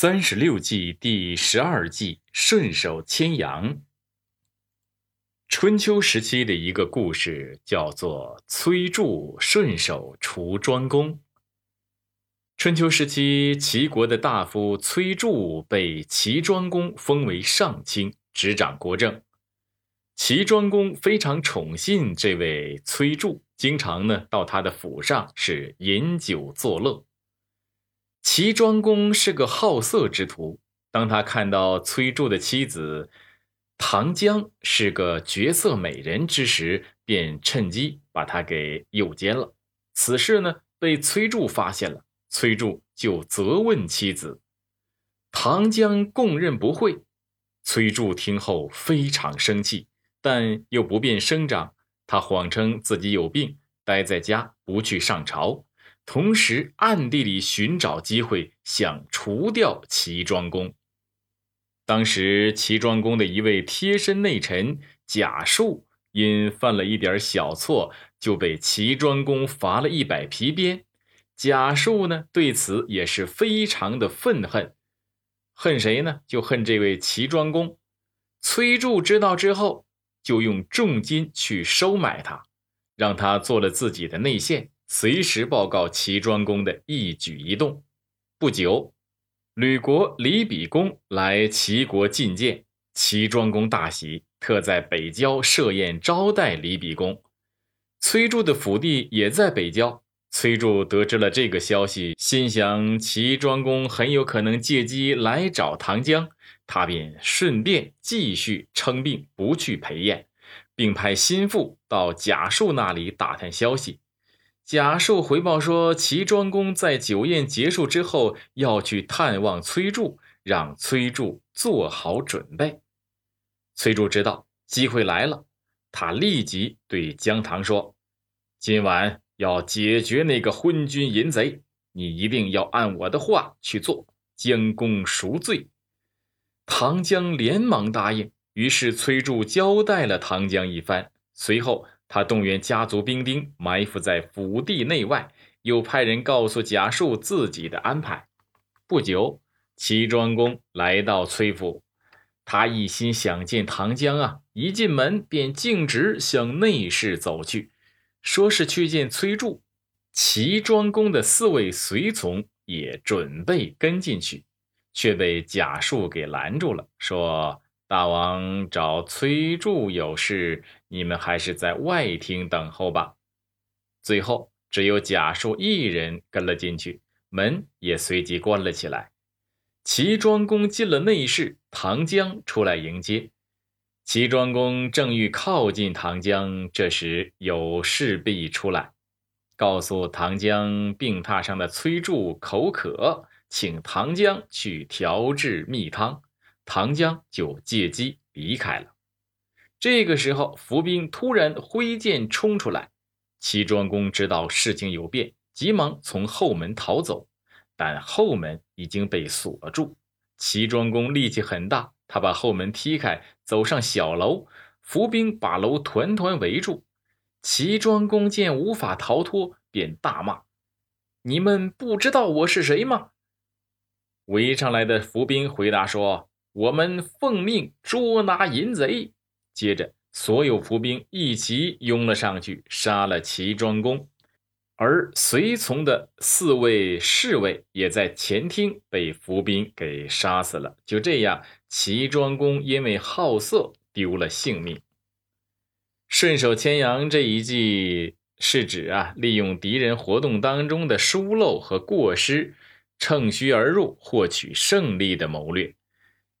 三十六计第十二计顺手牵羊。春秋时期的一个故事叫做崔杼顺手除庄公。春秋时期，齐国的大夫崔杼被齐庄公封为上卿，执掌国政。齐庄公非常宠信这位崔杼，经常呢到他的府上是饮酒作乐。齐庄公是个好色之徒，当他看到崔杼的妻子唐江是个绝色美人之时，便趁机把她给诱奸了。此事呢，被崔杼发现了，崔杼就责问妻子，唐江供认不讳。崔杼听后非常生气，但又不便声张，他谎称自己有病，待在家不去上朝。同时，暗地里寻找机会，想除掉齐庄公。当时，齐庄公的一位贴身内臣贾树，因犯了一点小错，就被齐庄公罚了一百皮鞭。贾树呢，对此也是非常的愤恨，恨谁呢？就恨这位齐庄公。崔杼知道之后，就用重金去收买他，让他做了自己的内线。随时报告齐庄公的一举一动。不久，吕国李比公来齐国觐见，齐庄公大喜，特在北郊设宴招待李比公。崔杼的府邸也在北郊。崔杼得知了这个消息，心想齐庄公很有可能借机来找唐江，他便顺便继续称病，不去陪宴，并派心腹到贾树那里打探消息。贾树回报说，齐庄公在酒宴结束之后要去探望崔杼，让崔杼做好准备。崔杼知道机会来了，他立即对姜唐说：“今晚要解决那个昏君淫贼，你一定要按我的话去做，将功赎罪。”唐江连忙答应，于是崔杼交代了唐江一番，随后。他动员家族兵丁埋伏在府邸内外，又派人告诉贾树自己的安排。不久，齐庄公来到崔府，他一心想见唐江啊！一进门便径直向内室走去，说是去见崔杼。齐庄公的四位随从也准备跟进去，却被贾树给拦住了，说。大王找崔杼有事，你们还是在外厅等候吧。最后，只有贾树一人跟了进去，门也随即关了起来。齐庄公进了内室，唐江出来迎接。齐庄公正欲靠近唐江，这时有侍婢出来，告诉唐江病榻上的崔杼口渴，请唐江去调制蜜汤。唐江就借机离开了。这个时候，伏兵突然挥剑冲出来，齐庄公知道事情有变，急忙从后门逃走，但后门已经被锁住。齐庄公力气很大，他把后门踢开，走上小楼，伏兵把楼团团围住。齐庄公见无法逃脱，便大骂：“你们不知道我是谁吗？”围上来的伏兵回答说。我们奉命捉拿淫贼。接着，所有伏兵一齐拥了上去，杀了齐庄公。而随从的四位侍卫也在前厅被伏兵给杀死了。就这样，齐庄公因为好色丢了性命。顺手牵羊这一计是指啊，利用敌人活动当中的疏漏和过失，乘虚而入，获取胜利的谋略。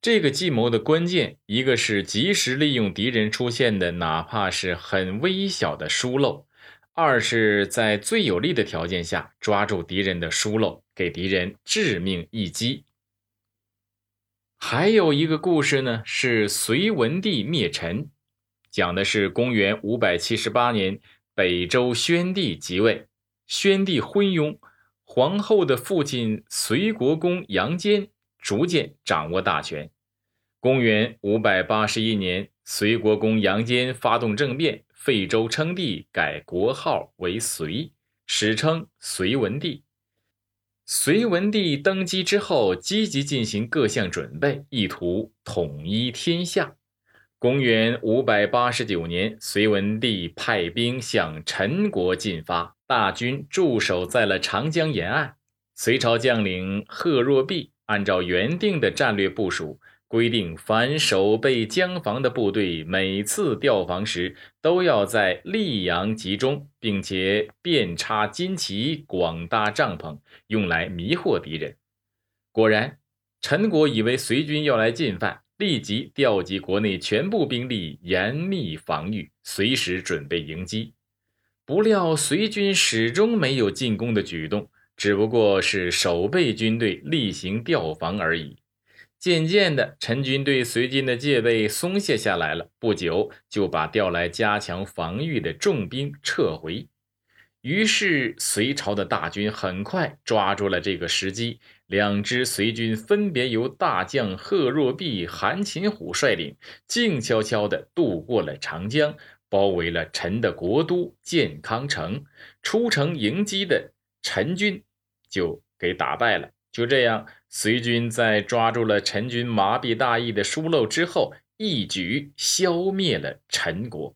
这个计谋的关键，一个是及时利用敌人出现的哪怕是很微小的疏漏；二是在最有利的条件下抓住敌人的疏漏，给敌人致命一击。还有一个故事呢，是隋文帝灭陈，讲的是公元五百七十八年，北周宣帝即位，宣帝昏庸，皇后的父亲隋国公杨坚。逐渐掌握大权。公元五百八十一年，隋国公杨坚发动政变，废周称帝，改国号为隋，史称隋文帝。隋文帝登基之后，积极进行各项准备，意图统一天下。公元五百八十九年，隋文帝派兵向陈国进发，大军驻守在了长江沿岸。隋朝将领贺若弼按照原定的战略部署。规定，凡守备江防的部队，每次调防时都要在溧阳集中，并且遍插旌旗、广搭帐篷，用来迷惑敌人。果然，陈国以为隋军要来进犯，立即调集国内全部兵力，严密防御，随时准备迎击。不料，隋军始终没有进攻的举动，只不过是守备军队例行调防而已。渐渐的，陈军对隋军的戒备松懈下来了。不久，就把调来加强防御的重兵撤回。于是，隋朝的大军很快抓住了这个时机，两支隋军分别由大将贺若弼、韩擒虎率领，静悄悄地渡过了长江，包围了陈的国都建康城。出城迎击的陈军就给打败了。就这样。隋军在抓住了陈军麻痹大意的疏漏之后，一举消灭了陈国。